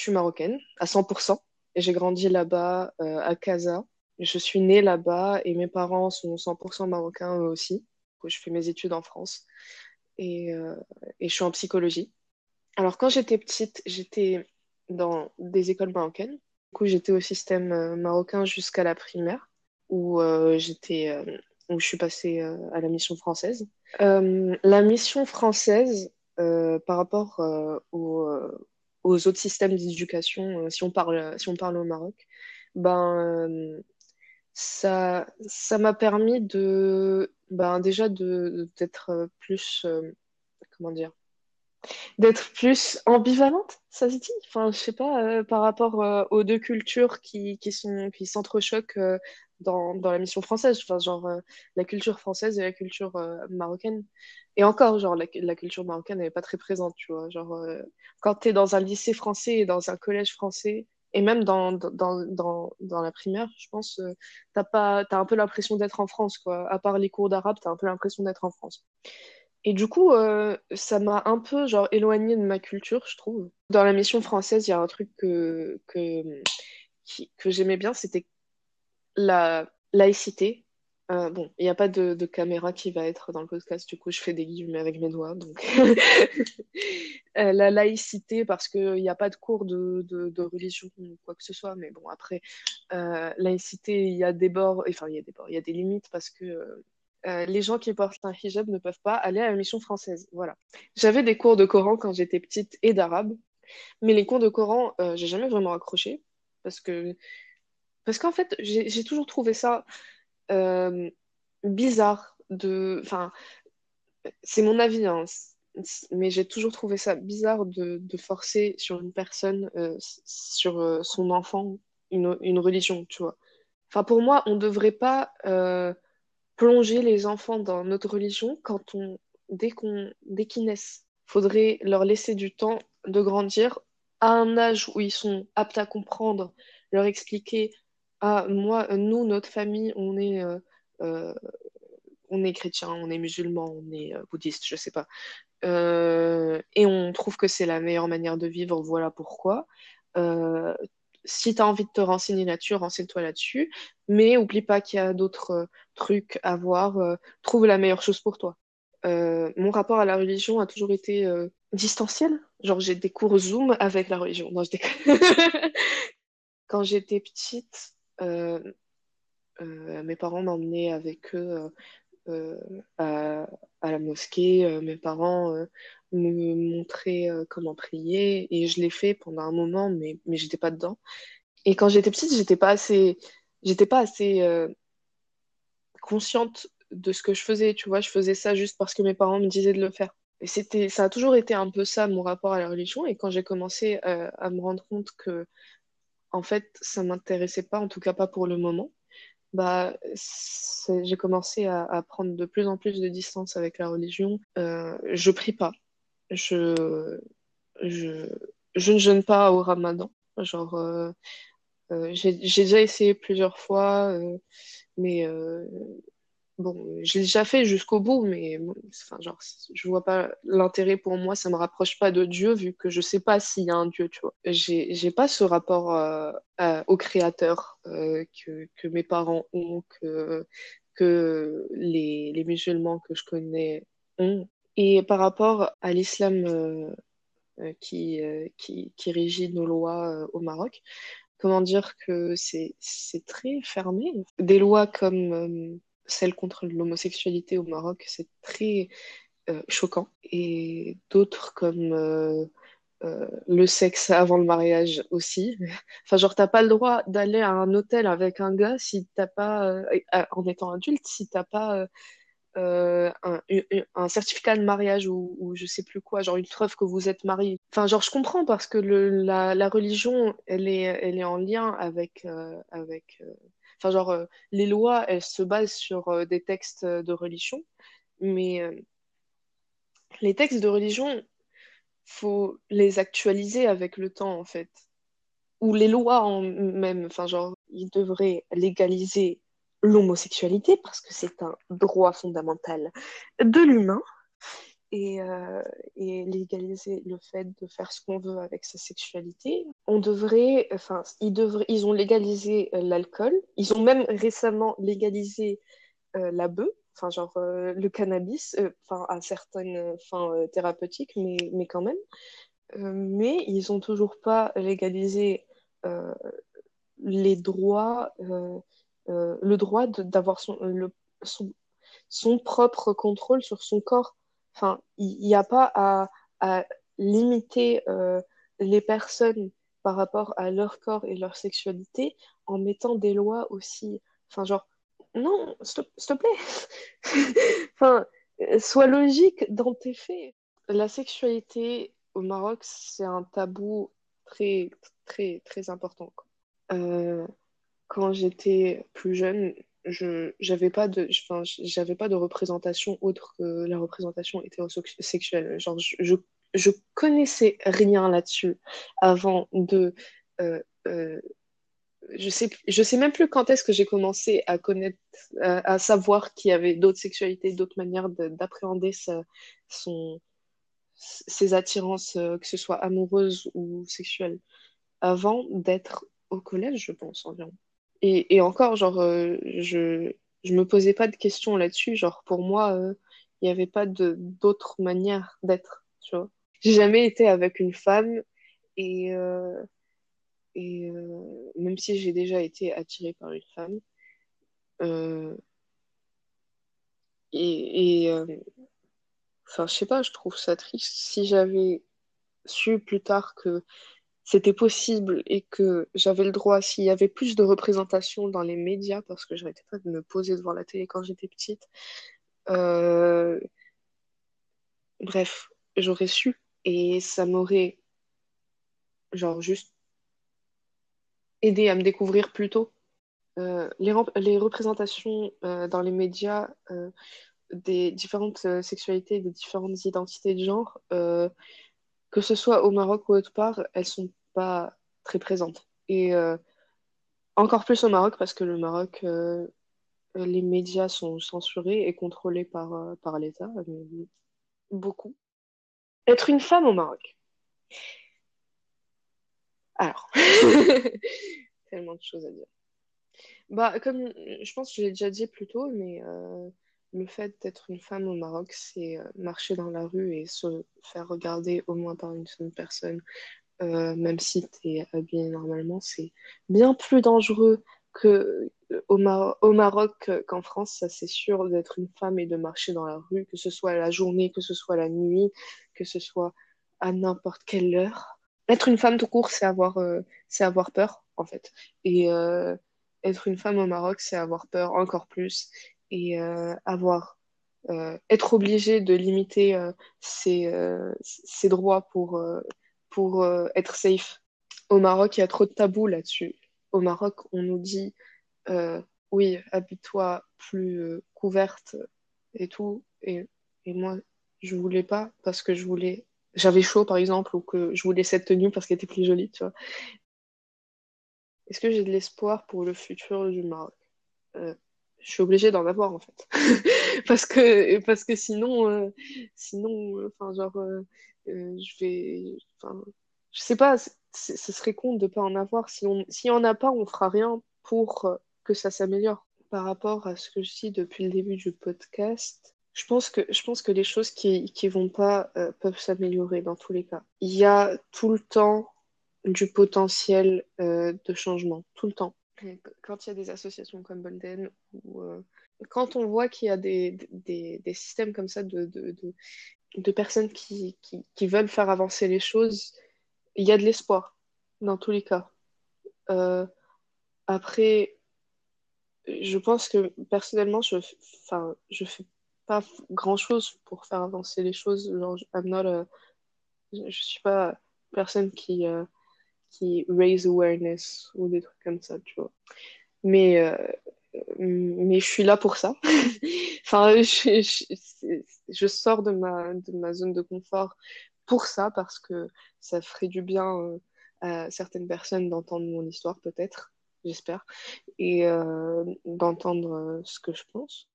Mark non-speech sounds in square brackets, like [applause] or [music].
suis marocaine à 100%. Et j'ai grandi là-bas, à Casa. Je suis née là-bas et mes parents sont 100% marocains eux aussi. Je fais mes études en France et, et je suis en psychologie. Alors, quand j'étais petite, j'étais dans des écoles marocaines. Du coup, j'étais au système marocain jusqu'à la primaire, où j'étais, où je suis passée à la mission française. la mission française, par rapport aux, aux, autres systèmes d'éducation, si on parle, si on parle au Maroc, ben ça, ça m'a permis de, ben déjà de d'être plus, comment dire, d'être plus ambivalente, ça se dit? Je sais pas, euh, par rapport euh, aux deux cultures qui, qui sont qui s'entrechoquent euh, dans, dans la mission française. Enfin, genre la culture française et la culture marocaine. Et encore, genre la, culture marocaine n'est pas très présente, tu vois. Genre quand tu es dans un lycée français et dans un collège français, et même dans, dans, dans, dans la primaire, je pense, t'as pas, t'as un peu l'impression d'être en France, quoi. À part les cours d'arabe, t'as un peu l'impression d'être en France. Et du coup, euh, ça m'a un peu genre éloigné de ma culture, je trouve. Dans la mission française, il y a un truc que, que, que j'aimais bien, c'était la laïcité. Euh, bon, il n'y a pas de, caméra qui va être dans le podcast, du coup, je fais des guillemets avec mes doigts. Donc, [laughs] euh, la laïcité, parce qu'il n'y a pas de cours de, de, religion ou quoi que ce soit, mais bon, après, laïcité, il y a des bords, enfin, il y a des bords, il y a des limites parce que euh, les gens qui portent un hijab ne peuvent pas aller à la mission française. Voilà. J'avais des cours de Coran quand j'étais petite et d'arabe, mais les cours de Coran, euh, j'ai jamais vraiment accroché parce que parce qu'en fait, j'ai toujours trouvé ça euh, bizarre de, enfin, c'est mon avis, hein, mais j'ai toujours trouvé ça bizarre de, forcer sur une personne, sur son enfant, une, religion, tu vois. Enfin, pour moi, on ne devrait pas plonger les enfants dans notre religion quand on, dès qu'on, dès qu'ils naissent. Faudrait leur laisser du temps de grandir à un âge où ils sont aptes à comprendre, leur expliquer ah moi, nous, notre famille, on est euh, euh, on est chrétien, on est musulman, on est euh, bouddhiste, je sais pas. et on trouve que c'est la meilleure manière de vivre, voilà pourquoi si tu as envie de te renseigner là-dessus, renseigne-toi là-dessus. Mais oublie pas qu'il y a d'autres euh, trucs à voir. Euh, trouve la meilleure chose pour toi. Euh, mon rapport à la religion a toujours été distanciel. Genre, j'ai des cours Zoom avec la religion. Non, je [laughs] Quand j'étais petite, mes parents m'emmenaient avec eux à, à, la mosquée. mes parents me montrer euh, comment prier. Et je l'ai fait pendant un moment mais j'étais pas dedans. Et quand j'étais petite j'étais pas assez euh, consciente de ce que je faisais. Tu vois je faisais ça juste parce que mes parents me disaient de le faire. Et c'était ça a toujours été un peu ça mon rapport à la religion. Et quand j'ai commencé euh, à me rendre compte que en fait ça m'intéressait pas en tout cas pas pour le moment bah, j'ai commencé à, à, prendre de plus en plus de distance avec la religion. Euh, je prie pas je, je, je ne jeûne pas au ramadan. Genre, euh, euh, j'ai déjà essayé plusieurs fois, euh, mais euh, bon, j'ai déjà fait jusqu'au bout, mais enfin, genre, je vois pas l'intérêt pour moi, ça me rapproche pas de Dieu, vu que je sais pas s'il y a un Dieu, tu vois. J'ai, pas ce rapport euh, au Créateur que, que mes parents ont, que, que les, les musulmans que je connais ont. Et par rapport à l'islam euh, euh, qui, euh, qui, qui, régit nos lois au Maroc, comment dire que c'est très fermé. Des lois comme celle contre l'homosexualité au Maroc, c'est très choquant. Et d'autres comme le sexe avant le mariage aussi. [laughs] Enfin, genre, t'as pas le droit d'aller à un hôtel avec un gars si t'as pas, en étant adulte, si t'as pas euh, un, un, certificat de mariage ou, ou, je sais plus quoi, genre une preuve que vous êtes marié. Enfin, genre, je comprends parce que la, la religion, elle est, elle est en lien avec, euh, avec euh, enfin, genre, euh, les lois, elles se basent sur euh, des textes de religion, mais les textes de religion, faut les actualiser avec le temps, en fait. Ou les lois en même, enfin, genre, ils devraient légaliser l'homosexualité parce que c'est un droit fondamental de l'humain. Et, euh, et, légaliser le fait de faire ce qu'on veut avec sa sexualité. On devrait, enfin, ils, devraient, ils ont légalisé euh, l'alcool. Ils ont même récemment légalisé euh, la bœuf, enfin, genre le cannabis, enfin, à certaines fins thérapeutiques, mais, mais quand même. mais ils ont toujours pas légalisé les droits, le droit d'avoir son, son propre contrôle sur son corps Enfin, il n'y a pas à, limiter euh, les personnes par rapport à leur corps et leur sexualité en mettant des lois aussi. Enfin, genre, non, s'il te plaît. [laughs] enfin, sois logique dans tes faits. La sexualité au Maroc, c'est un tabou très, très, très important. Euh, quand j'étais plus jeune, je j'avais pas de enfin j'avais pas de représentation autre que la représentation hétérosexuelle. Genre je, je, connaissais rien là-dessus avant de euh, euh, je sais je sais même plus quand est-ce que j'ai commencé à connaître à, à savoir qu'il y avait d'autres sexualités d'autres manières d'appréhender son ses attirances euh, que ce soit amoureuses ou sexuelles avant d'être au collège je pense environ et, encore, genre, euh, je, je me posais pas de questions là-dessus. Genre, pour moi, euh, il n'y avait pas d'autre manière d'être, tu vois. J'ai jamais été avec une femme et, euh, et euh, même si j'ai déjà été attirée par une femme, euh, et, et enfin, je sais pas, je trouve ça triste. Si j'avais su plus tard que c'était possible et que j'avais le droit, s'il y avait plus de représentation dans les médias, parce que j'arrêtais pas de me poser devant la télé quand j'étais petite. Euh... Bref, j'aurais su et ça m'aurait, genre, juste aidé à me découvrir plus tôt. Euh, les, les, représentations euh, dans les médias des différentes sexualités, des différentes identités de genre, que ce soit au Maroc ou autre part, elles sont pas très présente. Et euh, encore plus au Maroc, parce que le Maroc, euh, les médias sont censurés et contrôlés par, euh, par l'État, beaucoup. Être une femme au Maroc. Alors, [laughs] tellement de choses à dire. Bah, comme je pense que je l'ai déjà dit plus tôt, mais euh, le fait d'être une femme au Maroc, c'est marcher dans la rue et se faire regarder au moins par une seule personne, euh, même si tu es habillé normalement, c'est bien plus dangereux que euh, au, Mar au Maroc qu'en France, ça c'est sûr d'être une femme et de marcher dans la rue, que ce soit la journée, que ce soit la nuit, que ce soit à n'importe quelle heure. Être une femme tout court, c'est avoir, euh, peur, en fait. Et euh, être une femme au Maroc, c'est avoir peur encore plus et euh, avoir euh, être obligé de limiter ses, ses droits pour pour euh, être safe. Au Maroc, il y a trop de tabous là-dessus. Au Maroc, on nous dit euh, oui, habille-toi plus euh, couverte et tout. Et, et moi, je voulais pas parce que je voulais. J'avais chaud, par exemple, ou que je voulais cette tenue parce qu'elle était plus jolie, tu vois. Est-ce que j'ai de l'espoir pour le futur du Maroc? Euh, Je suis obligée d'en avoir, en fait. [laughs] parce, que, parce que sinon, euh, sinon enfin, genre, euh, je vais. Enfin, je sais pas, ce serait con de pas en avoir. Si on si en a pas, on fera rien pour euh, que ça s'améliore. Par rapport à ce que je dis depuis le début du podcast, je pense que, je pense que les choses qui, qui vont pas euh, peuvent s'améliorer dans tous les cas. Il y a tout le temps du potentiel euh, de changement, tout le temps. Quand il y a des associations comme Bolden ou euh, quand on voit qu'il y a des, des, des, systèmes comme ça de, de, de, personnes qui, qui, qui, veulent faire avancer les choses, il y a de l'espoir dans tous les cas. Euh, après, je pense que personnellement, je, je fais pas grand chose pour faire avancer les choses. Genre, I'm je suis pas personne qui, euh, qui raise awareness ou des trucs comme ça, tu vois. Mais, euh, mais je suis là pour ça. [laughs] enfin, je, je, sors de ma, de ma zone de confort pour ça, parce que ça ferait du bien euh, à certaines personnes d'entendre mon histoire, peut-être, j'espère, et euh, d'entendre ce que je pense.